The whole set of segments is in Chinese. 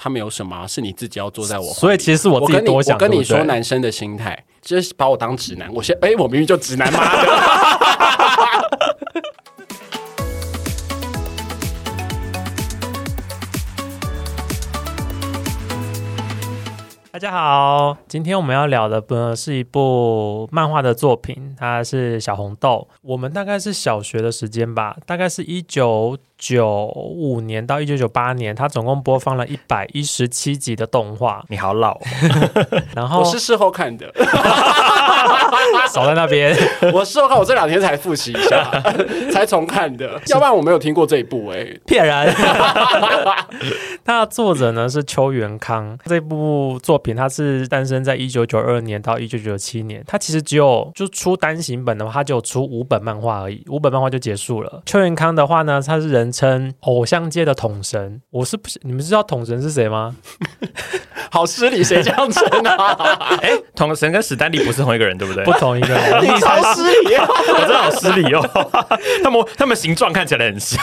他们有什么啊、是你自己要坐在我所以其实是我自己多想。我跟你说，男生的心态就是把我当直男。我先哎、我明明就直男嘛。大家好，今天我们要聊的呢是一部漫画的作品，它是小红豆。我们大概是小学的时间吧，大概是一九九五年到一九九八年，他总共播放了一百一十七集的动画。你好老、哦，然后我是事后看的，少在那边，我事后看，我这两天才复习一下，才重看的，要不然我没有听过这一部哎、骗人。它的作者呢是邱元康，这部作品它是诞生在一九九二年到一九九七年，它其实只有就出单行本的话，它就出五本漫画而已，五本漫画就结束了。邱元康的话呢，他是人称偶像界的统神，我是不是你们知道统神是谁吗？好失礼，谁这样称啊？哎、统神跟史丹利不是同一个人，对不对？不同一个人，你好失礼啊！我真的好失礼哦。他们他们形状看起来很像。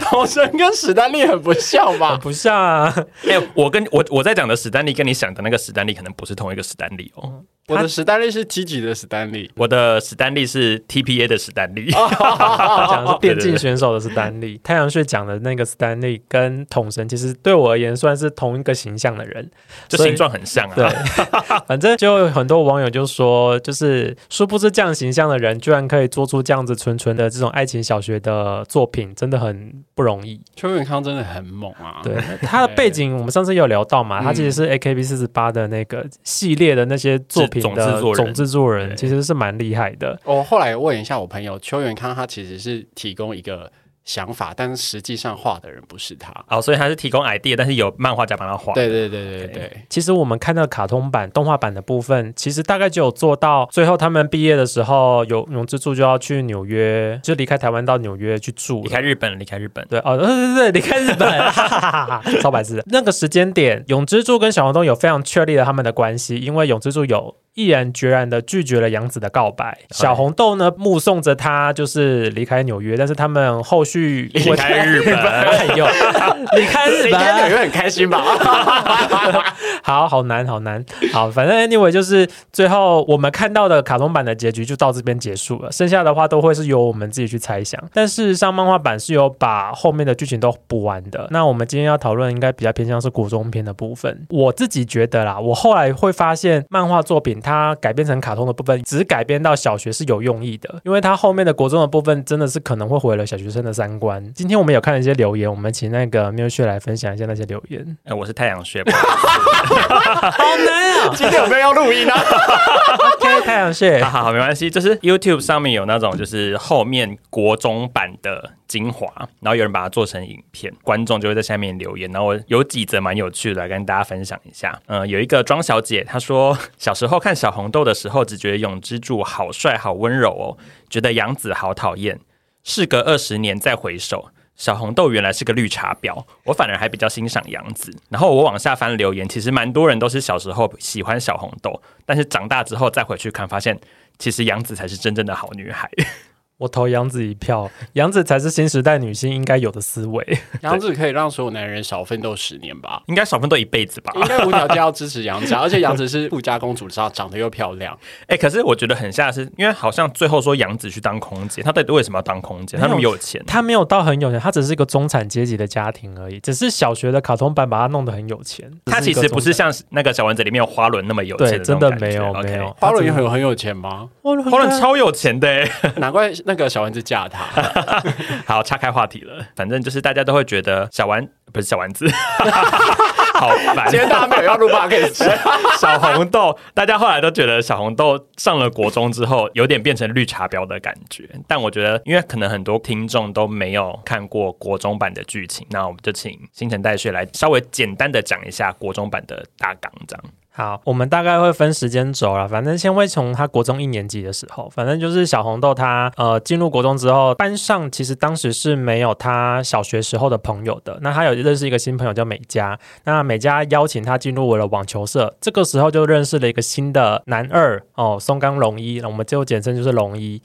统神跟史丹利很不像吧？不像啊。哎、我跟我我在讲的史丹利跟你想的那个史丹利可能不是同一个史丹利哦。我的史丹利是积极的史丹利，我的史丹利是 TPA 的史丹利。讲的是电竞选手的史丹利，太阳穴讲的那个史丹利跟统神，其实对我而言算是同一个形象的人，就形状很像啊。对，反正就有很多网友就说，就是殊不知这样形象的人，居然可以做出这样子纯纯的这种爱情小学的作品，真的很不容易。邱永康真的很猛啊！对，他的背景我们上次有聊到嘛，嗯他其实是 AKB 四十八的那个系列的那些作品总的制作人总制作人，其实是蛮厉害的。我后来问一下我朋友邱元康，他其实是提供一个想法，但是实际上画的人不是他。哦，所以他是提供 idea，但是有漫画家帮他画。对对对对对，其实我们看到卡通版、动画版的部分，其实大概就有做到最后他们毕业的时候，有永之助就要去纽约，就离开台湾到纽约去住了离开日本，离开日本。对哦，对对对，离开日本，哈哈哈哈超白痴的。那个时间点，永之助跟小黄东有非常确立了他们的关系，因为永之助有毅然决然的拒绝了杨子的告白，小红豆呢目送着他就是离开纽约，但是他们后续离开日本哎呦，离开日应该纽本，约很开心吧？好好难好难，好，反正 anyway 就是最后我们看到的卡通版的结局就到这边结束了，剩下的话都会是由我们自己去猜想。但事实上，漫画版是有把后面的剧情都补完的。那我们今天要讨论应该比较偏向是古装片的部分。我自己觉得啦，我后来会发现漫画作品它改编成卡通的部分，只改编到小学是有用意的，因为它后面的国中的部分真的是可能会毁了小学生的三观。今天我们有看了一些留言，我们请那个缪雪来分享一下那些留言。呃，我是太阳穴。好难啊今天有没有要录音啊？！OK，太阳穴 好。好好，没关系。就是 YouTube 上面有那种就是后面国中版的精华，然后有人把它做成影片，观众就会在下面留言。然后有几则蛮有趣的，来跟大家分享一下。嗯、有一个庄小姐，她说小时候看小红豆的时候，只觉得永之助好帅、好温柔哦，觉得杨子好讨厌。事隔二十年再回首。小红豆原来是个绿茶婊，我反而还比较欣赏杨子。然后我往下翻留言，其实蛮多人都是小时候喜欢小红豆，但是长大之后再回去看，发现其实杨子才是真正的好女孩。我投杨子一票，杨子才是新时代女性应该有的思维。杨子可以让所有男人少奋斗十年吧？应该少奋斗一辈子吧？应该无条件要支持杨子啊，而且杨子是富家公主，知道长得又漂亮。哎、可是我觉得很吓的是，因为好像最后说杨子去当空姐，她到底为什么要当空姐？她那么有钱，她没有到很有钱，她只是一个中产阶级的家庭而已。只是小学的卡通版把她弄得很有钱。她其实不是像那个小丸子里面有花轮那么有钱真的没有没有。花轮也很很有钱吗？花轮花轮超有钱的欸。难怪那个小丸子嫁他。好，岔开话题了。反正就是大家都会觉得小丸不是小丸子，好烦。今天大家没有要录 p o d 小红豆，大家后来都觉得小红豆上了国中之后，有点变成绿茶婊的感觉。但我觉得，因为可能很多听众都没有看过国中版的剧情，那我们就请新陈代谢来稍微简单的讲一下国中版的大纲，这样。好，我们大概会分时间轴了。反正先会从他国中一年级的时候，反正就是小红豆他呃进入国中之后，班上其实当时是没有他小学时候的朋友的。那他有认识一个新朋友叫美嘉，那美嘉邀请他进入我的网球社，这个时候就认识了一个新的男二哦，松冈龙一，那我们就简称就是龙一。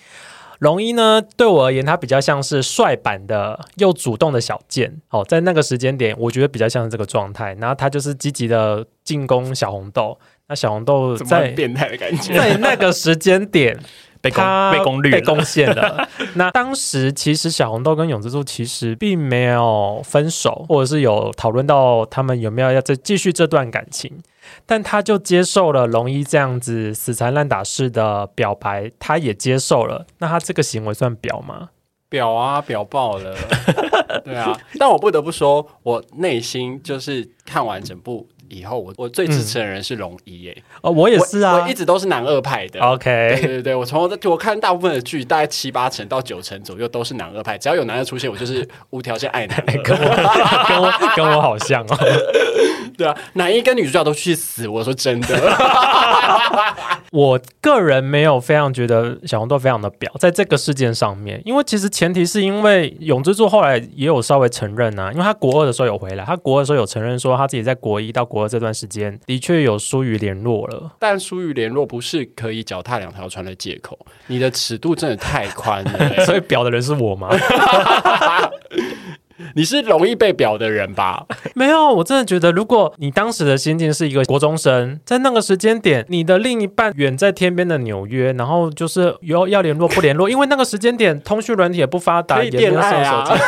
龙一呢，对我而言，他比较像是帅版的又主动的小贱。哦，在那个时间点，我觉得比较像是这个状态。然后他就是积极的进攻小红豆。那小红豆在变态的感觉？在那个时间点，被攻被攻略被攻陷了。那当时其实小红豆跟永之助其实并没有分手，或者是有讨论到他们有没有要再继续这段感情，但他就接受了龙一这样子死缠烂打式的表白，他也接受了。那他这个行为算表吗？表啊，表爆了，对啊。但我不得不说，我内心就是看完整部以后，我我最支持的人是龙一耶，哦，我也是啊我我一直都是男二派的。OK，对对对，我从头我看大部分的剧，大概七八成到九成左右都是男二派，只要有男二出现，我就是无条件爱男二。跟我跟我好像哦。对啊，男一跟女主角都去死，我说真的。我个人没有非常觉得小红豆非常的表，在这个事件上面，因为其实前提是因为永之助后来也有稍微承认啊，因为他国二的时候有回来，他国二的时候有承认说他自己在国一到国二这段时间的确有疏于联络了。但疏于联络不是可以脚踏两条船的借口，你的尺度真的太宽了、欸 所以表的人是我吗？你是容易被表的人吧？没有，我真的觉得，如果你当时的心境是一个国中生，在那个时间点，你的另一半远在天边的纽约，然后就是有要联络不联络，因为那个时间点通讯软体也不发达，也没有恋爱手啊机。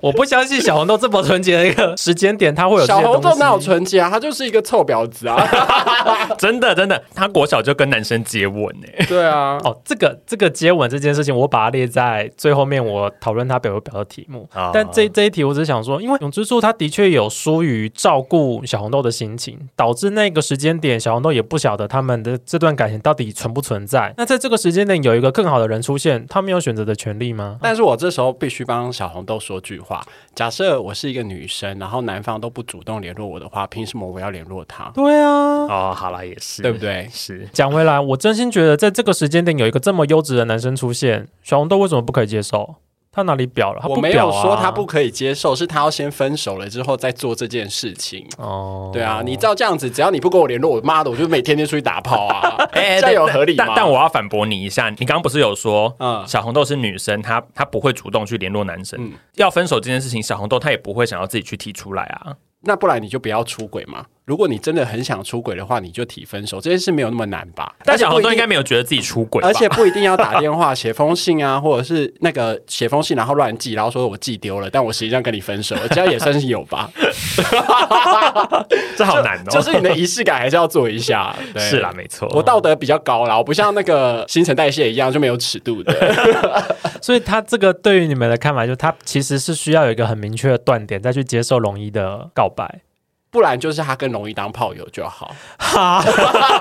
我不相信小红豆这么纯洁的一个时间点，他会有小红豆哪有纯洁啊？他就是一个臭婊子啊！真的真的，他国小就跟男生接吻哎、对啊，哦，这个这个接吻这件事情，我把它列在最后面，我讨论他表不表的题目。哦但这这一题，我只是想说，因为永之助他的确有疏于照顾小红豆的心情，导致那个时间点，小红豆也不晓得他们的这段感情到底存不存在。那在这个时间点，有一个更好的人出现，他没有选择的权利吗？但是我这时候必须帮小红豆说句话：假设我是一个女生，然后男方都不主动联络我的话，凭什么我要联络他？对啊。哦，好了，也是，对不对？是讲回来，我真心觉得在这个时间点有一个这么优质的男生出现，小红豆为什么不可以接受？他哪里表了？他我没不表啊有说他不可以接受，是他要先分手了之后再做这件事情。哦。对啊，你照这样子，只要你不跟我联络，我妈的，我就每天天出去打炮啊！哎、这有合理吗？但但我要反驳你一下，你刚刚不是有说，嗯小红豆是女生，她她不会主动去联络男生，嗯要分手这件事情，小红豆她也不会想要自己去提出来啊。那不然你就不要出轨嘛。如果你真的很想出轨的话，你就提分手，这件事没有那么难吧？但小红豆而且不一定应该没有觉得自己出轨，而且不一定要打电话、写封信啊，或者是那个写封信然后乱寄，然后说我寄丢了，但我实际上跟你分手了，这样也算是有吧？这好难哦。就是你的仪式感还是要做一下。对是啦，没错。我道德比较高啦，我不像那个新陈代谢一样就没有尺度的。所以他这个对于你们的看法，就是他其实是需要有一个很明确的断点，再去接受龙一的告白。不然就是他跟龙一当炮友就好，哈，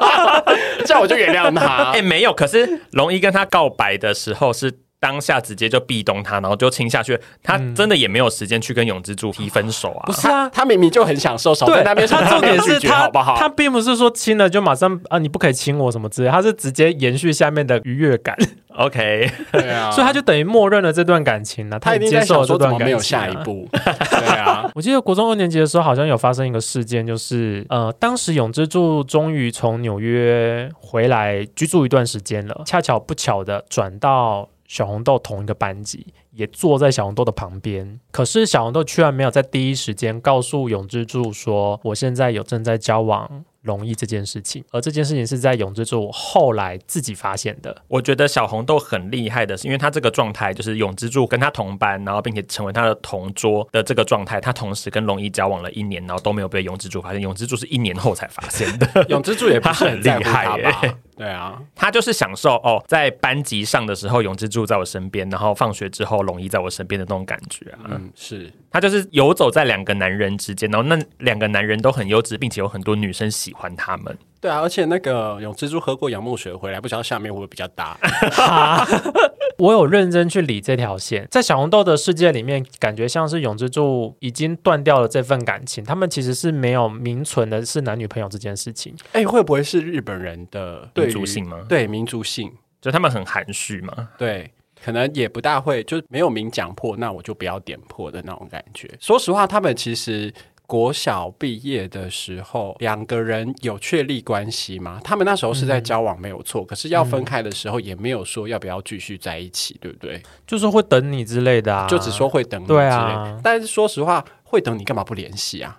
这样我就原谅他。哎、没有，可是龙一跟他告白的时候是。当下直接就壁咚他，然后就亲下去，他真的也没有时间去跟永之助提分手啊。不是啊，他明明就很享受，少在那边说他重点是他好不好？他并不是说亲了就马上啊，你不可以亲我什么之类，他是直接延续下面的愉悦感，OK，对啊，所以他就等于默认了这段感情了、他一定也接受了这段感情、么没有下一。步？对啊，我记得国中二年级的时候，好像有发生一个事件，就是呃，当时永之助终于从纽约回来居住一段时间了，恰巧不巧的转到小红豆同一个班级，也坐在小红豆的旁边。可是小红豆居然没有在第一时间告诉永之助说，我现在有正在交往龙一这件事情，而这件事情是在永之助后来自己发现的。我觉得小红豆很厉害的是，因为他这个状态就是永之助跟他同班，然后并且成为他的同桌的这个状态，他同时跟龙一交往了一年，然后都没有被永之助发现，永之助是一年后才发现的。永之助也不是很在乎他 他很厉害吧耶？对啊，他就是享受哦，在班级上的时候，永之助在我身边，然后放学之后，龙一在我身边的那种感觉啊。嗯，是他就是游走在两个男人之间，然后那两个男人都很优质，并且有很多女生喜欢他们。对啊，而且那个永之助喝过杨木水回来，不知道下面会不会比较大？我有认真去理这条线，在小红豆的世界里面，感觉像是永之助已经断掉了这份感情，他们其实是没有名存的是男女朋友这件事情。哎，会不会是日本人的民族性吗对，民族性，就他们很含蓄嘛，对。可能也不大会，就没有明讲破，那我就不要点破的那种感觉。说实话，他们其实国小毕业的时候，两个人有确立关系吗？他们那时候是在交往没有错，可是要分开的时候也没有说要不要继续在一起，对不对？就是会等你之类的啊，就只说会等你之类对的。啊但是说实话，会等你干嘛不联系啊？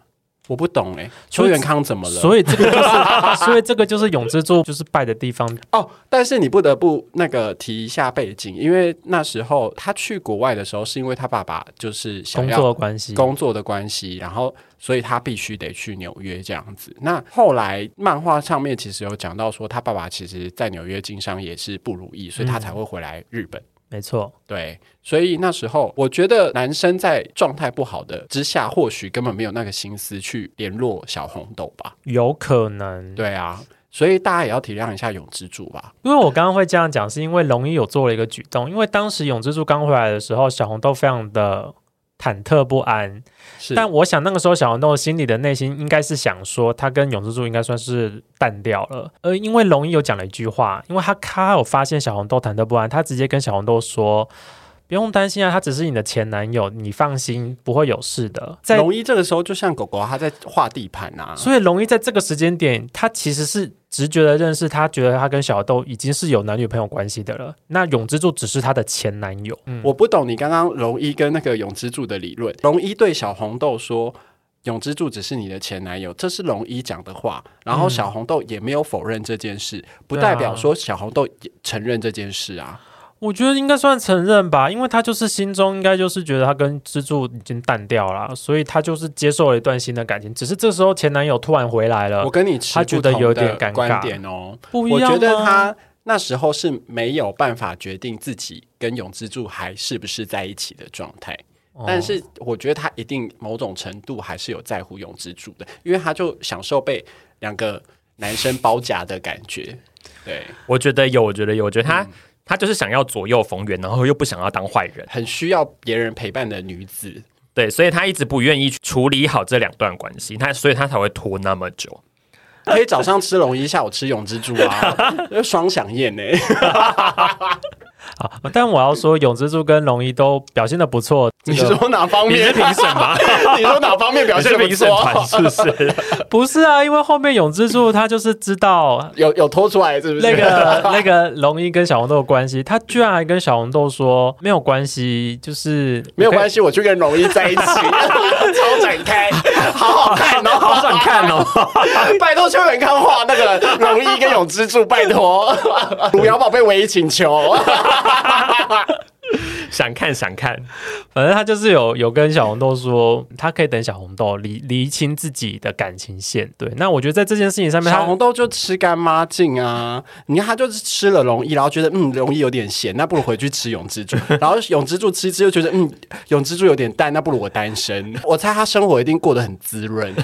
我不懂哎、邱元康怎么了？所以这个就是，所以这个就是永之助就是败的地方。哦，但是你不得不那个提一下背景，因为那时候他去国外的时候，是因为他爸爸就是想工要作关系，工作的关系，然后所以他必须得去纽约这样子。那后来漫画上面其实有讲到说，他爸爸其实在纽约经商也是不如意，所以他才会回来日本。没错，对，所以那时候我觉得男生在状态不好的之下，或许根本没有那个心思去联络小红豆吧。有可能。对啊，所以大家也要体谅一下永之助吧。因为我刚刚会这样讲，是因为龙一有做了一个举动，因为当时永之助刚回来的时候，小红豆非常的忐忑不安。是，但我想那个时候小红豆心里的内心应该是想说，他跟永之助应该算是淡掉了。呃，因为龙一有讲了一句话，因为他他有发现小红豆忐忑不安，他直接跟小红豆说。不用担心啊，他只是你的前男友，你放心，不会有事的。在龙一这个时候就像狗狗，它在画地盘啊。所以龙一在这个时间点，他其实是直觉的认识，他觉得他跟小豆已经是有男女朋友关系的了。那永之助只是他的前男友，嗯，我不懂你刚刚龙一跟那个永之助的理论。龙一对小红豆说。永之助只是你的前男友，这是龙一讲的话，然后小红豆也没有否认这件事，不代表说小红豆也承认这件事啊。我觉得应该算承认吧，因为他就是心中应该就是觉得他跟之助已经淡掉了，所以他就是接受了一段新的感情。只是这时候前男友突然回来了我，跟你持他觉得有点尴尬观点哦。不一样我觉得吗他那时候是没有办法决定自己跟永之助还是不是在一起的状态。哦但是我觉得他一定某种程度还是有在乎永之助的，因为他就享受被两个男生包夹的感觉。对，我觉得有，我觉得有，我觉得他、他就是想要左右逢源，然后又不想要当坏人，很需要别人陪伴的女子。对，所以他一直不愿意处理好这两段关系，他所以他才会拖那么久。可以早上吃龙一，下午吃永之助啊，就双响宴呢、好，但我要说永之助跟龙一都表现的不错。你个说哪方面？你是评审吗？你说哪方面表你现的不是评审是不是？不是啊，因为后面永之助他就是知道有有拖出来是不是？那个那个龙一跟小红豆的关系，他居然还跟小红豆说没有关系，就是系。没有关系，我去跟龙一在一起，超展开，好好看哦，好想看哦！拜托邱元康画那个龙一跟永之助，拜托，汝窑宝贝唯一请求。想看想看，反正他就是有有跟小红豆说，他可以等小红豆理理清自己的感情线。对，那我觉得在这件事情上面，小红豆就吃干妈净啊！你看他就是吃了龙一，然后觉得嗯龙一有点咸，那不如回去吃永之助。然后永之助吃一吃又觉得嗯永之助有点淡，那不如我单身。我猜他生活一定过得很滋润。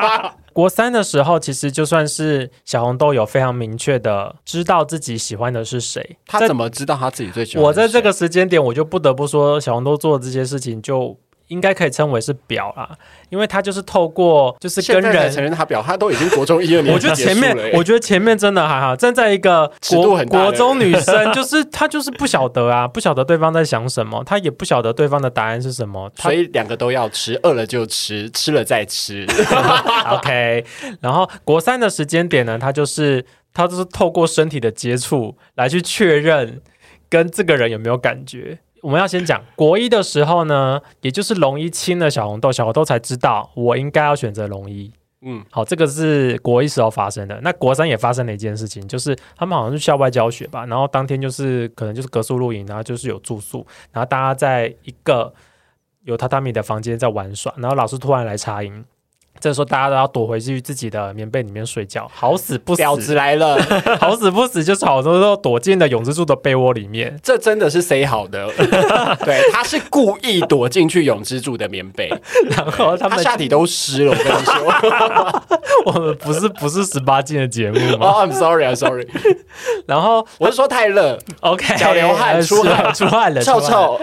国三的时候，其实就算是小红豆有非常明确的知道自己喜欢的是谁，他怎么知道他自己最喜欢？我在这个时间点，我就不得不说，小红豆做的这些事情就。应该可以称为是表啦，因为他就是透过就是跟人承人，认他表，他都已经国中一二年 我级觉得前面我觉得前面真的还好，站在一个国很国中女生，就是她就是不晓得啊，不晓得对方在想什么，她也不晓得对方的答案是什么，所以两个都要吃，饿了就吃，吃了再吃。OK，然后国三的时间点呢，他就是他就是透过身体的接触来去确认跟这个人有没有感觉。我们要先讲国一的时候呢，也就是龙一亲了小红豆，小红豆才知道我应该要选择龙一。嗯，好，这个是国一时候发生的。那国三也发生了一件事情，就是他们好像是校外教学吧，然后当天就是可能就是格宿露营，然后就是有住宿，然后大家在一个有榻榻米的房间在玩耍，然后老师突然来插音。这时候大家都要躲回去自己的棉被里面睡觉，好死不婊子死，来了，好死不死，就是好多都躲进了永之助的被窝里面。这真的是 say 好的。对，他是故意躲进去永之助的棉被，然后他们他下体都湿了。我跟你说，我们不是不是十八禁的节目吗？哦、i m sorry，I'm sorry，然后我是说太热，OK，脚流汗出是汗出汗了，臭臭。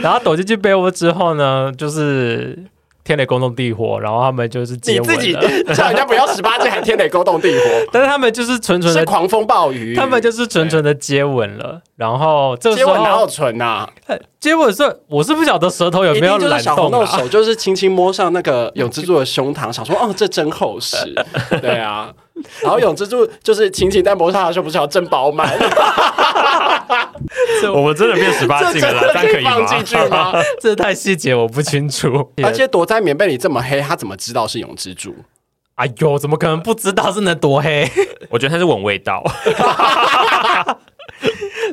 然后躲进去被窝之后呢，就是天雷勾动地火，然后他们就是接吻你自己了，叫人家不要十八禁，还天雷勾动地火，但是他们就是纯纯的，是狂风暴雨。他们就是纯纯的接吻了。然后这个时接吻哪有候纯呐？接吻是我是不晓得舌头有一没有染定就是小红动啊？豆手，就是轻轻摸上那个永之助的胸膛，想说，哦，这真厚实。对啊，然后永之助就是轻轻在摸上他的时候，不是要真饱满，我们真的变十八禁了啦，的可以这可以放进去吗？吗？这太细节我不清楚。而且躲在棉被里这么黑，他怎么知道是永之助？哎呦，怎么可能不知道是能多黑？我觉得他是闻味道，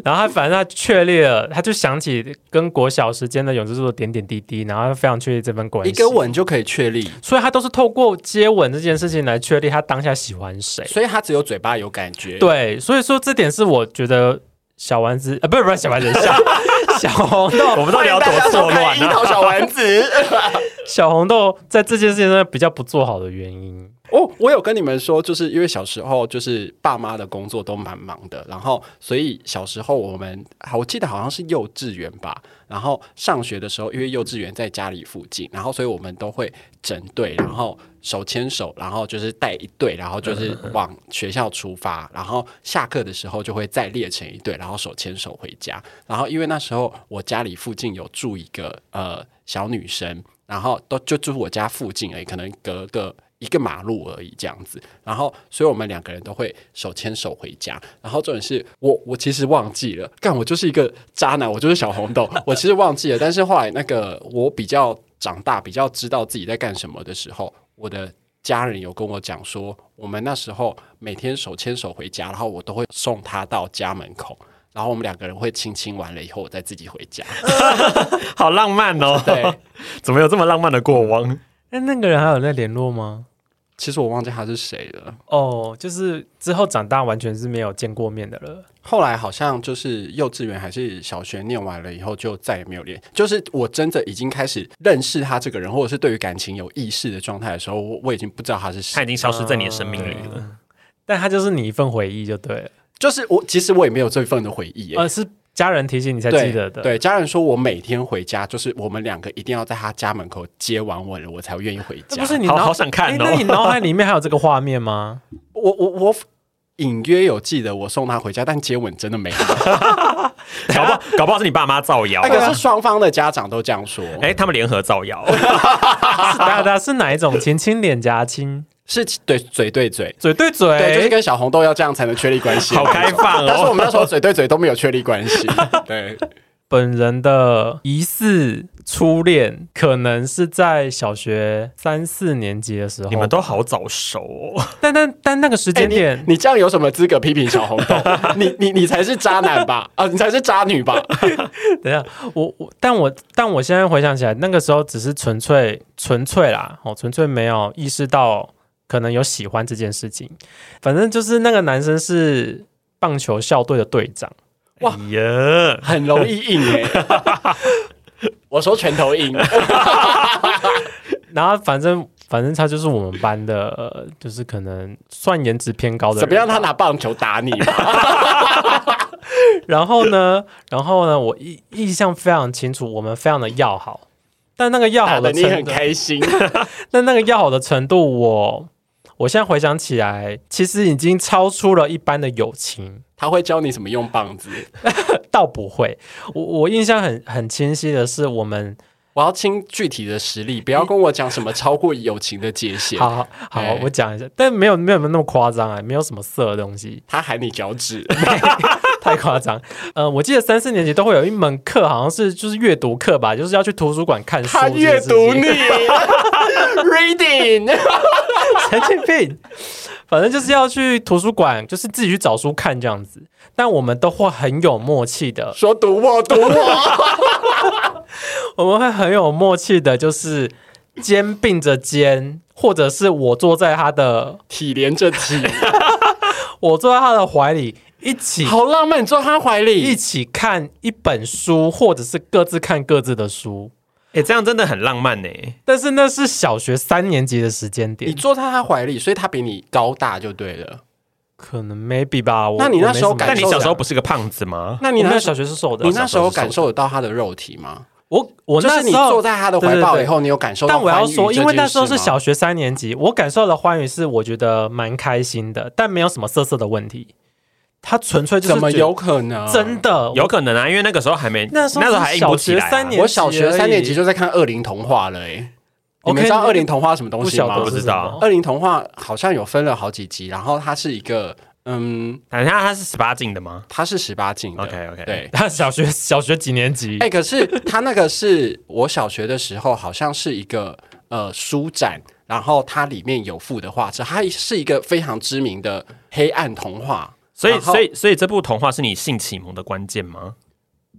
然后他反正他确立了，他就想起跟国小时间的永之助的点点滴滴，然后他非常确立这份关系。一个，吻就可以确立，所以他都是透过接吻这件事情来确立他当下喜欢谁。所以他只有嘴巴有感觉。，对，所以说这点是我觉得小丸子啊，不是不是小丸子，小 小红豆，我们到底要多错乱樱桃啊？小丸子。小红豆在这件事情上比较不做好的原因。哦，我有跟你们说，就是因为小时候就是爸妈的工作都蛮忙的，然后所以小时候我们我记得好像是幼稚园吧，然后上学的时候，因为幼稚园在家里附近，然后所以我们都会整队，然后手牵手，然后就是带一队，然后就是往学校出发，然后下课的时候就会再列成一队，然后手牵手回家。然后因为那时候我家里附近有住一个呃小女生，然后都就住我家附近而已，可能隔个一个马路而已这样子。然后，所以我们两个人都会手牵手回家。然后重点是我，我其实忘记了，干我就是一个渣男，我就是小红豆，我其实忘记了。但是后来那个我比较长大，比较知道自己在干什么的时候，我的。家人有跟我讲说，我们那时候每天手牵手回家，然后我都会送他到家门口，然后我们两个人会亲亲完了以后，我再自己回家。好浪漫哦！对，怎么有这么浪漫的过往？那那个人还有在联络吗？其实我忘记他是谁了。哦，就是之后长大完全是没有见过面的了。后来好像就是幼稚园还是小学念完了以后，就再也没有联。就是我真的已经开始认识他这个人，或者是对于感情有意识的状态的时候，我我已经不知道他是谁。他已经消失在你的生命里了。但他就是你一份回忆就对了，就是我，其实我也没有这份的回忆而。呃，是家人提醒你才记得的。，对，家人说我每天回家，就是我们两个一定要在他家门口接完吻了，我才愿意回家。好那不是你脑好想看哦诶那你脑海里面还有这个画面吗？我我我隐约有记得我送他回家，但接吻真的没有。搞不好搞不好是你爸妈造谣那，个是双方的家长都这样说。哎，他们联合造谣。大家是哪一种亲？亲脸颊亲，是对嘴对嘴，嘴对嘴，对，就是跟小红豆要这样才能确立关系。好开放哦但是我们那时候嘴对嘴都没有确立关系。对，本人的疑似初恋，可能是在小学三四年级的时候。你们都好早熟哦。但但但那个时间点，你这样有什么资格批评小红豆？你你你才是渣男吧？啊，你才是渣女吧？等一下，我我，但我但我现在回想起来，那个时候只是纯粹纯粹啦，哦，纯粹没有意识到可能有喜欢这件事情。反正就是那个男生是棒球校队的队长，哇哎呀，很容易硬哎、我说拳头硬，然后反正反正他就是我们班的，呃就是可能算颜值偏高的人。怎么样？他拿棒球打你吧？然后呢，然后呢，我印印象非常清楚，我们非常的要好，但那个要好打的你很度，开心。但那个要好的程度，我我现在回想起来，其实已经超出了一般的友情。他会教你怎么用棒子。倒不会，我我印象很很清晰的是，我们我要听具体的实例，不要跟我讲什么超过友情的界限。好好我讲一下，但没有没有那么夸张啊，没有什么色的东西，他喊你脚趾，太夸张。呃，我记得三四年级都会有一门课，好像是就是阅读课吧，就是要去图书馆看书。他阅读你，reading。神经病。反正就是要去图书馆，就是自己去找书看这样子。但我们都会很有默契的，说读我，读我。我们会很有默契的，就是肩并着肩，或者是我坐在他的，体连着体，我坐在他的怀里，一起好浪漫。你坐他怀里一，起看一本书，或者是各自看各自的书。哎，这样真的很浪漫呢。但是那是小学三年级的时间点你，坐在他怀里，所以他比你高大就对了。可能 maybe 吧。我那你那时候感受那你小时候不是个胖子吗？那你那时候小学是瘦的，你那时候感受得到他的肉体吗？我我就是你那时候坐在他的怀抱以后，你有感受到但我要说，因为那时候是小学三年级，我感受的欢愉是我觉得蛮开心的，但没有什么色色的问题。他纯粹就是怎么有可能？真的有可能啊，因为那个时候还没，那时候那时候还硬不起来啊小学三年我小学三年级就在看《恶灵童话》了、欸，你们知道《那恶灵童话》什么东西吗不？不知道是什么恶灵童话好像有分了好几集，然后它是一个，嗯，等一下它是十八禁的吗它是十八禁的。？OK，OK 对。他小学小学几年级？哎、可是它那个是我小学的时候，好像是一个呃书展，然后它里面有附的画册，它是一个非常知名的黑暗童话。所以所以所以这部童话是你性启蒙的关键吗？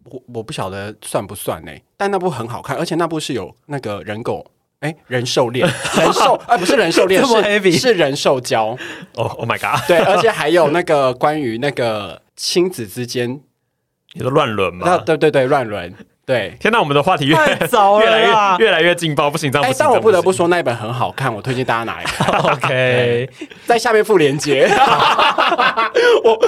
我我不晓得算不算呢、但那部很好看，而且那部是有那个人狗。哎，人兽恋，人兽，哎，不是人兽恋，是是人兽交，哦，Oh my god！对，而且还有那个关于那个亲子之间，你说乱伦那吗？对对对，乱伦，对。天哪，我们的话题越太早越了啦来越越来越劲爆，不行，这样哎不，行。但我不得不说，那一本很好看，我推荐大家拿一本，OK，在下面附链接。我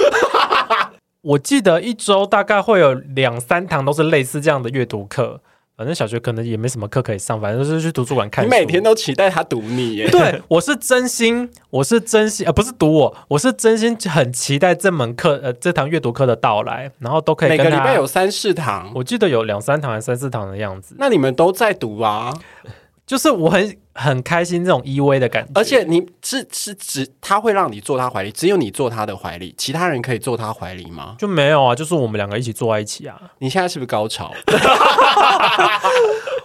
我记得一周大概会有两三堂都是类似这样的阅读课。反正小学可能也没什么课可以上，反正就是去图书馆看书。你每天都期待他读你耶。对，我是真心，我是真心，呃，不是读我，我是真心很期待这门课，呃，这堂阅读课的到来，然后都可以每个礼拜有，三四堂，我记得有两三堂还是三四堂的样子，那你们都在读啊？就是我很很开心这种依偎的感觉，而且你是是指他会让你坐他怀里，只有你坐他的怀里，其他人可以坐他怀里吗？就没有啊，就是我们两个一起坐在一起啊，你现在是不是高潮？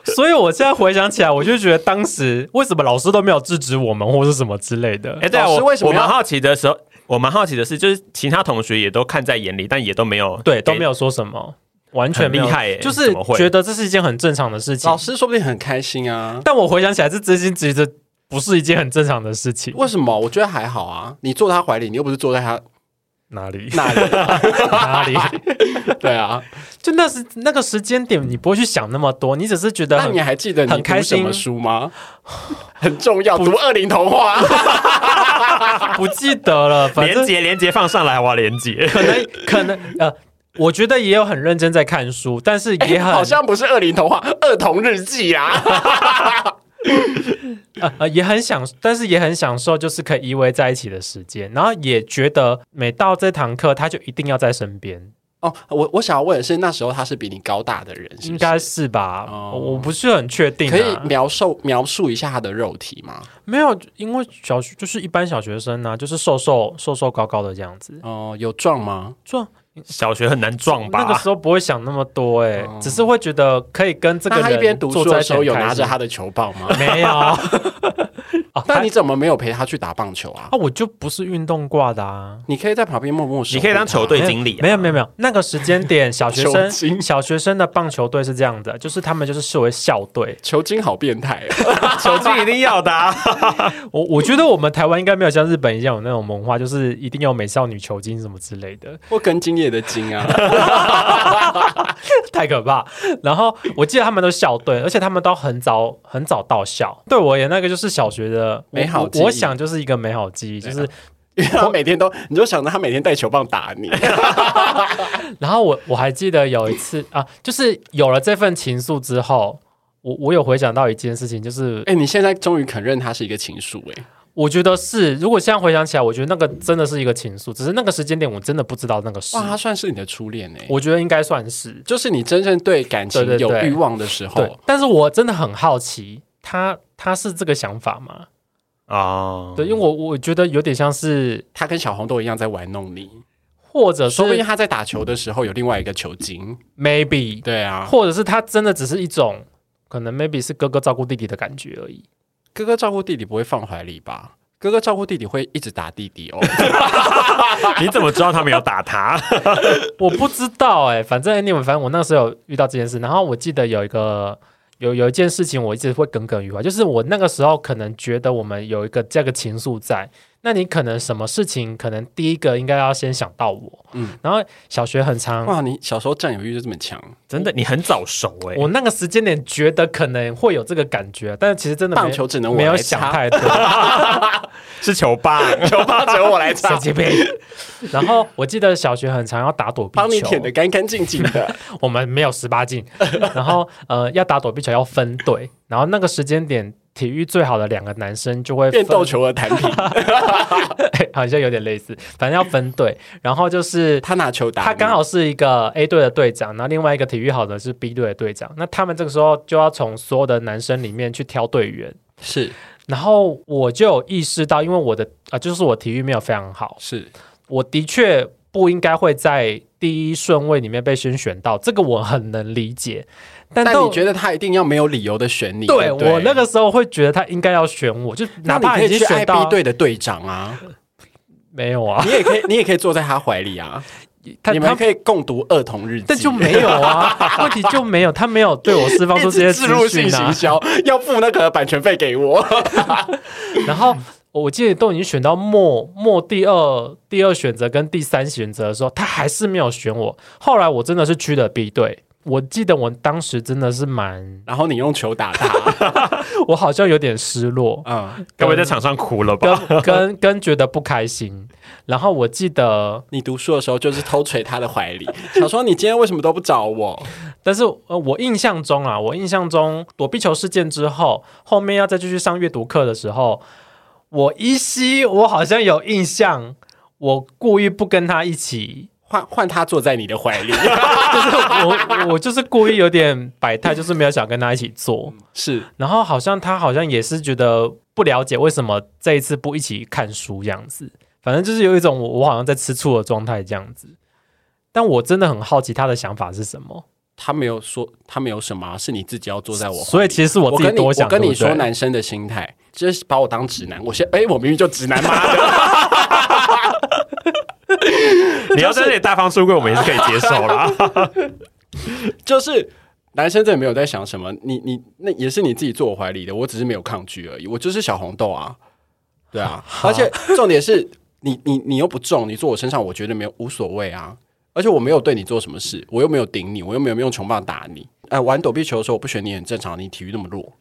所以我现在回想起来，我就觉得当时为什么老师都没有制止我们，或是什么之类的。哎，对啊，老师我为什么我蛮好奇的时候，我蛮好奇的是，就是其他同学也都看在眼里，但也都没有对，都没。有说什么，完全厉害耶就是觉得这是一件很正常的事情老。师说不定很开心啊。但我回想起来，这真心觉得不是一件很正常的事情。为什么？我觉得还好啊。你坐他怀里，你又不是坐在他哪里？哪里。哪里？对啊，就那时那个时间点，你不会去想那么多，你只是觉得那你还记得你很开什么书吗？很重要，读《恶灵童话》。不记得了。连接连接放上来，我要连接。可能可能呃，我觉得也有很认真在看书，但是也很、好像不是《恶灵童话》，《儿童日记》啊。呃呃也很享，但是也很享受，就是可以依偎在一起的时间，然后也觉得每到这堂课，他就一定要在身边，哦，我我想要问的是，那时候他是比你高大的人，是不是应该是吧？哦我我不是很确定、啊，可以描述描述一下他的肉体吗？没有，因为小学就是一般小学生啊，就是瘦瘦瘦瘦高高的这样子，哦，有壮吗？壮小学很难撞吧？那个时候不会想那么多、欸，哎、哦只是会觉得可以跟这个人那他一边读书的时候有拿着他，的球棒吗？没有。哦，那你怎么没有陪他去打棒球啊？啊，我就不是运动挂的啊。你可以在旁边默默守护他。你可以当球队经理啊没有没有没有，那个时间点，小学球生小学生的棒球队是这样的，就是他们就是视为校队。球精好变态啊，球精一定要的、啊。我我觉得我们台湾应该没有像日本一样有那种文化，就是一定要美少女球精什么之类的，或跟精液的精啊。太可怕。然后我记得他们都校队，而且他们都很早很早到校。对我而言，那个就是小学的我美好我想就是一个美好记忆，就是因为他每天都，你就想着他每天带球棒打你。然后我我还记得有一次啊，就是有了这份情愫之后，我我有回想到一件事情，就是哎、你现在终于肯认他是一个情愫哎、我觉得是，如果现在回想起来，我觉得那个真的是一个情愫，只是那个时间点我真的不知道那个是。哇，，他算是你的初恋哎、我觉得应该算是。就是你真正对感情有欲望的时对候，，但是我真的很好奇，他他是这个想法吗？哦，对，因为我我觉得有点像是，他跟小红豆一样在玩弄你，或者说不定他在打球的时候有另外一个球精。maybe，对啊，或者是他真的只是一种可能 maybe 是哥哥照顾弟弟的感觉而已。哥哥照顾弟弟不会放怀里吧？哥哥照顾弟弟会一直打弟弟哦。你怎么知道他没有打他？我不知道哎、反正 anyway，反正我那时候有遇到这件事，然后我记得有一个有有一件事情我一直会耿耿于怀，就是我那个时候可能觉得我们有一个这个情愫在，那你可能什么事情，可能第一个应该要先想到我。嗯，然后小学很长，哇，你小时候占有欲就这么强，真的，你很早熟哎、我那个时间点觉得可能会有这个感觉，但是其实真的没棒球只能我没有想太多。是球棒，球棒只有我来 神擦，经病。然后我记得小学很长要打躲避球，帮你舔的干干净净的。我们没有十八禁。然后呃，要打躲避球要分队，然后那个时间点。体育最好的两个男生就会变斗球的弹皮，好像有点类似，反正要分队。然后就是他拿球打，他刚好是一个 A 队的队长，然后另外一个体育好的是 B 队的队长。那他们这个时候就要从所有的男生里面去挑队员。是然后我就有意识到，因为我的啊、呃就是我体育没有非常好，是，我的确不应该会在第一顺位里面被先选到，这个我很能理解。但但你觉得他一定要没有理由的选你？对我那个时候会觉得他应该要选我，就哪怕可以去经选到 IB 队的队长啊，没有啊，你也可以，你也可以坐在他怀里啊，你们可以共读儿童日记，但就没有啊，问题就没有，他没有对我释放出这些植入性资讯啊。行销，要付那个版权费给我。然后我记得都已经选到末末第二第二选择跟第三选择的时候，他还是没有选我。后来我真的是去了 B 队。我记得我当时真的是蛮，然后你用球打他，我好像有点失落，嗯，该不会在场上哭了吧？跟跟跟觉得不开心。然后我记得，你读书的时候就是偷捶他的怀里，想说你今天为什么都不找我？但是呃，我印象中啊，我印象中躲避球事件之后，后面要再继续上阅读课的时候，我依稀我好像有印象，我故意不跟他一起，换换他坐在你的怀里，就是我我就是故意有点摆态，就是没有想跟他一起做。是然后好像他好像也是觉得不了解为什么这一次不一起看书这样子，反正就是有一种我我好像在吃醋的状态这样子。但我真的很好奇他的想法是什么，他没有说他没有什么啊，是你自己要坐在我。所以其实是我自己多想。我跟你说，男生的心态就是把我当直男。我先哎，我明明就直男妈的，你要在这里大方出柜，我们也是可以接受啦。就是男生真的没有在想什么。你你那也是你自己坐我怀里的，我只是没有抗拒而已。我就是小红豆啊，对啊。而且重点是你你你又不重，你坐我身上，我觉得没有无所谓啊。而且我没有对你做什么事，我又没有顶你，我又没有用球棒打你。哎，玩躲避球的时候我不选你很正常，你体育那么弱，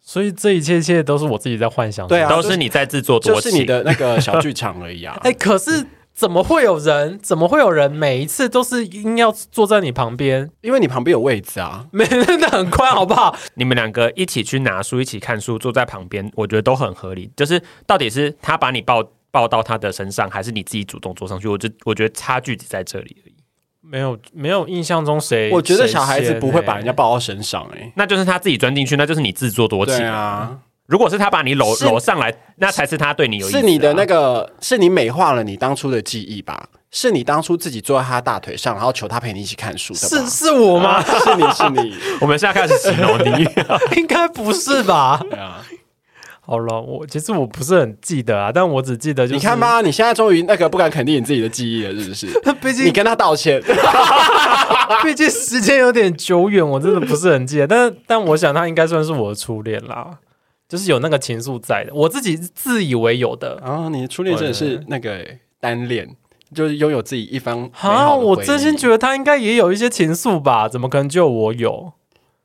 所以这一切一切都是我自己在幻想。对啊都是你在自作多情。就是你的那个小剧场而已啊。哎、可是怎么会有人？怎么会有人每一次都是硬要坐在你旁边？因为你旁边有位置啊。没，那很宽，好不好？你们两个一起去拿书，一起看书，坐在旁边，我觉得都很合理。就是到底是他把你抱抱到他的身上，还是你自己主动坐上去？我就我觉得差距只在这里而已。没有，没有印象中谁。我觉得小孩子不会把欸人家抱到身上、哎，那就是他自己钻进去，那就是你自作多情。啊，如果是他把你搂搂上来，那才是他对你有意思、啊。是你的那个，是你美化了你当初的记忆吧？是你当初自己坐在他大腿上，然后求他陪你一起看书的吧？是是我吗？是你是你，我们现在开始形容你。应该不是吧？对啊，好了，我其实我不是很记得啊，但我只记得就是你看，吧，你现在终于那个不敢肯定你自己的记忆了，是不是？毕竟你跟他道歉，毕竟时间有点久远，我真的不是很记得。但是但我想他应该算是我的初恋啦，就是有那个情愫在的，我自己自以为有的。然后你的初恋真的是那个欸单恋，就是拥有自己一方美啊，我真心觉得他应该也有一些情愫吧？怎么可能只有我有？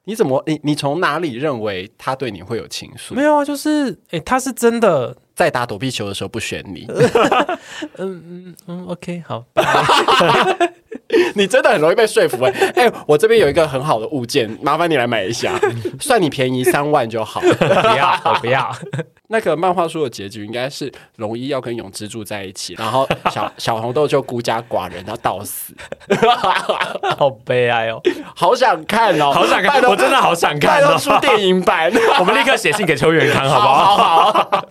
你怎么你你从哪里认为他对你会有情愫没？有啊，就是诶，他是真的，在打躲避球的时候不选你，嗯嗯嗯，OK，好，你真的很容易被说服哎、哎、我这边有一个很好的物件，麻烦你来买一下，算你便宜三万就好。不要，我不要。那个漫画书的结局应该是龙一要跟永之住在一起，然后小小红豆就孤家寡人，然后到死。好悲哀哦！好想看哦，好想看，我真的好想看哦。拜托出电影版，我们立刻写信给邱元康，好不好？好好好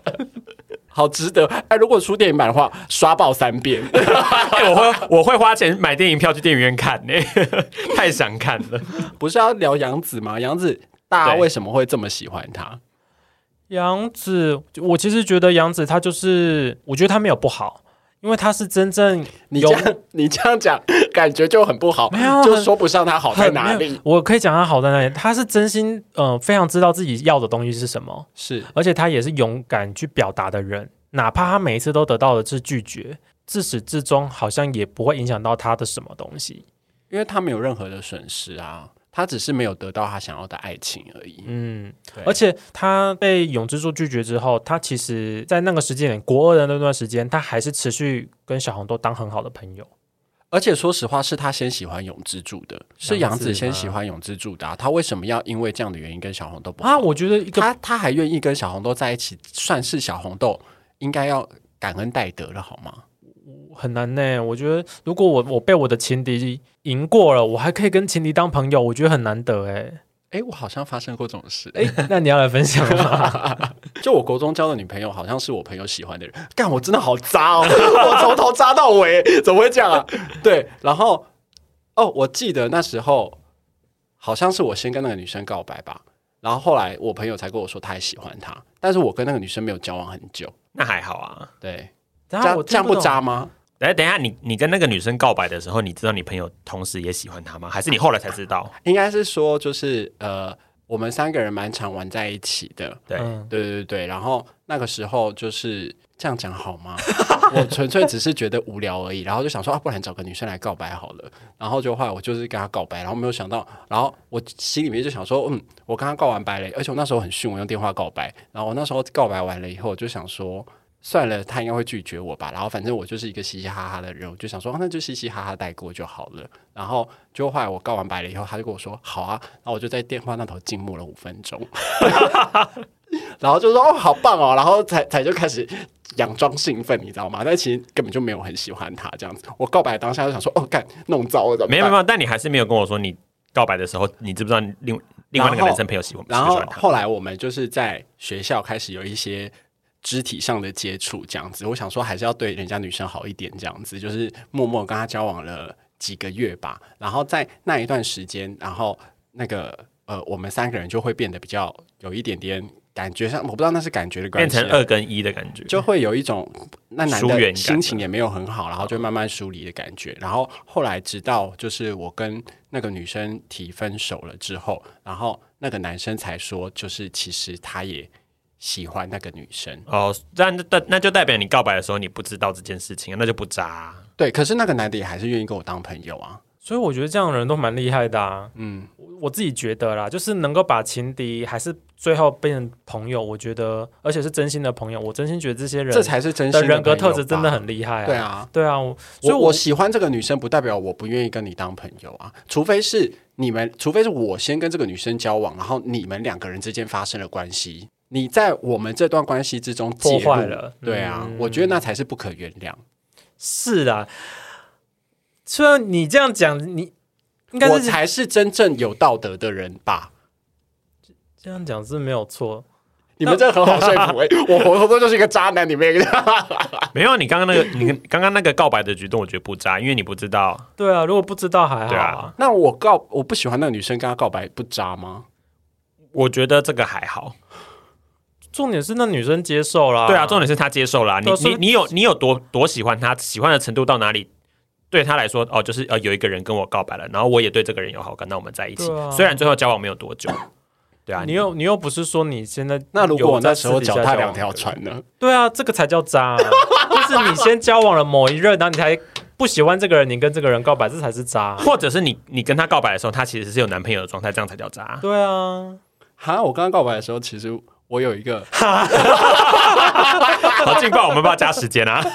值得。哎，如果出电影版的话，刷爆三遍。哎我会我会花钱买电影票去电影院看呢、太想看了。不是要聊杨紫吗？杨紫大家为什么会这么喜欢她？杨紫，我其实觉得杨紫她就是，我觉得她没有不好，因为他是真正你这样 你这样讲，感觉就很不好，没有就说不上他好在哪里。我可以讲他好在哪里，他是真心呃非常知道自己要的东西是什么，是而且他也是勇敢去表达的人。哪怕他每一次都得到的是拒绝，自始至终好像也不会影响到他的什么东西。因为他没有任何的损失啊，他只是没有得到他想要的爱情而已。嗯，而且他被永之助拒绝之后，他其实在那个时间点，国二的那段时间，他还是持续跟小红豆当很好的朋友。而且说实话，是他先喜欢永之助的，是杨子先喜欢永之助的、啊。他为什么要因为这样的原因跟小红豆不好？啊，我觉得一个他他还愿意跟小红豆在一起，算是小红豆应该要感恩戴德了，好吗？很难呢。我觉得如果我我被我的情敌赢过了，我还可以跟情敌当朋友，我觉得很难得哎。哎，我好像发生过这种事。哎，那你要来分享吗？就我国中交的女朋友，好像是我朋友喜欢的人。干，我真的好渣哦！我从头渣到尾，怎么会这样啊？对，然后哦，我记得那时候好像是我先跟那个女生告白吧，然后后来我朋友才跟我说他也喜欢她，但是我跟那个女生没有交往很久。那还好啊。对，然后我这样这样不渣吗？哎，等一下，你你跟那个女生告白的时候，你知道你朋友同时也喜欢她吗？还是你后来才知道？应该是说就是呃，我们三个人蛮常玩在一起的。对，嗯对对对，然后那个时候就是这样讲好吗？我纯粹只是觉得无聊而已，然后就想说啊，不然找个女生来告白好了。然后就后来我就是跟她告白，然后没有想到，然后我心里面就想说，嗯，我跟她告完白了，而且我那时候很逊，我用电话告白。然后我那时候告白完了以后，我就想说。算了，他应该会拒绝我吧。然后反正我就是一个嘻嘻哈哈的人，我就想说，啊那就嘻嘻哈哈带过就好了。然后就后来我告完白了以后，他就跟我说好啊。然后我就在电话那头静默了五分钟。然后就说哦，好棒哦，然后才才就开始佯装兴奋，你知道吗？但其实根本就没有很喜欢他这样子。我告白当下就想说，哦，干弄糟了怎么办？没有没有，但你还是没有跟我说你告白的时候，你知不知道另另外那个男生朋友喜欢然后？后来我们就是在学校开始有一些肢体上的接触，这样子。我想说还是要对人家女生好一点，这样子就是默默跟她交往了几个月吧。然后在那一段时间，然后那个呃，我们三个人就会变得比较有一点点感觉上，我不知道那是感觉的关变系变，成二跟一的感觉，就会有一种那男的心情也没有很好，然后就慢慢疏离的感觉。然后后来直到就是我跟那个女生提分手了之后，然后那个男生才说，就是其实他也喜欢那个女生。哦，那那那就代表你告白的时候你不知道这件事情，那就不渣啊、对，可是那个男的也还是愿意跟我当朋友啊。所以我觉得这样的人都蛮厉害的啊。嗯，我自己觉得啦，就是能够把情敌还是最后变成朋友，我觉得而且是真心的朋友，我真心觉得这些人这才是真心的人格特质真的很厉害啊。对，啊。对啊，所以我我喜欢这个女生，不代表我不愿意跟你当朋友啊。除非是你们，除非是我先跟这个女生交往，然后你们两个人之间发生了关系，你在我们这段关系之中破坏了对啊，嗯我觉得那才是不可原谅。是啊。虽然你这样讲，你应该是我才是真正有道德的人吧？这样讲是没有错。你们这很好说服哎、我活脱脱就是一个渣男，你们也 没有，你刚刚那个你刚刚那个告白的举动，我觉得不渣，因为你不知道，对啊，如果不知道还好对啊啊。那我告我不喜欢那个女生跟她告白不渣吗？我觉得这个还好。重点是那女生接受啦。对啊，重点是她接受啦、对啊所以你你你有你有多多喜欢他，喜欢的程度到哪里？对他来说，哦，就是呃，有一个人跟我告白了，然后我也对这个人有好感，那我们在一起。啊虽然最后交往没有多久，对啊，你又你又不是说你现在那如果我那时候脚踏两条船呢？对啊，这个才叫渣、啊，就是你先交往了某一任，然后你才不喜欢这个人，你跟这个人告白，这才是渣、或者是你你跟他告白的时候，他其实是有男朋友的状态，这样才叫渣。对啊，哈，我刚刚告白的时候，其实我有一个，好劲爆，我们要不要加时间啊？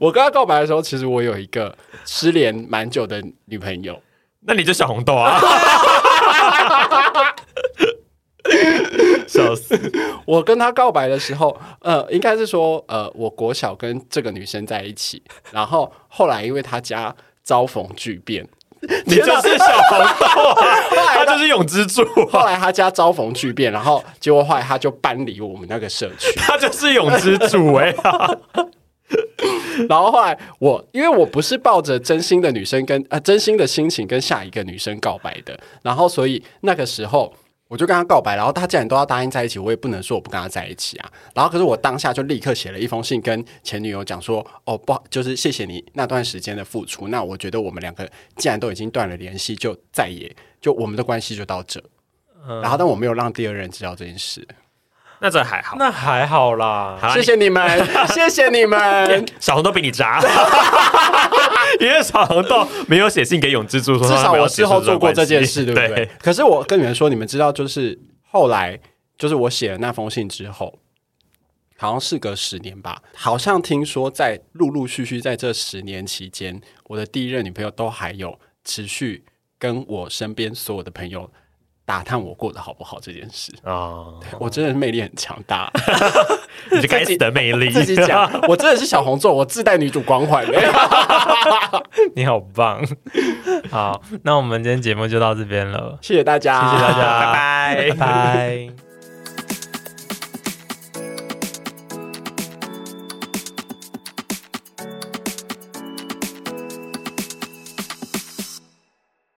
我跟他告白的时候，其实我有一个失联蛮久的女朋友。那你就小红豆啊！笑死！我跟他告白的时候，呃，应该是说，呃，我国小跟这个女生在一起，然后后来因为她家遭逢巨变，你就是小红豆啊！他就是永之助后啊！来他家遭逢巨变，然后结果后来他就搬离我们那个社区，他就是永之助哎、然后后来我因为我不是抱着真心的女生跟呃真心的心情跟下一个女生告白的，然后所以那个时候。我就跟他告白，然后他既然都要答应在一起，我也不能说我不跟他在一起啊。然后可是我当下就立刻写了一封信跟前女友讲说，哦不好，就是谢谢你那段时间的付出。那我觉得我们两个既然都已经断了联系，就再也就我们的关系就到这。嗯然后但我没有让第二人知道这件事。那这还好。那还好啦。好啦谢谢你们，谢谢你们。小红豆比你渣，因为小红豆没有写信给永之助说至少我事后做过这件事，对不对？可是我跟你们说，你们知道，就是后来，就是我写了那封信之后，好像事隔十年吧，好像听说在陆陆续续在这十年期间，我的第一任女朋友都还有持续跟我身边所有的朋友打探我过得好不好这件事。啊，我真的魅力很强大，你是该死的魅力，自己讲，我真的是小红座，我自带女主光环。你好棒。好，那我们今天节目就到这边了，谢谢大家，谢谢大家，拜拜拜拜。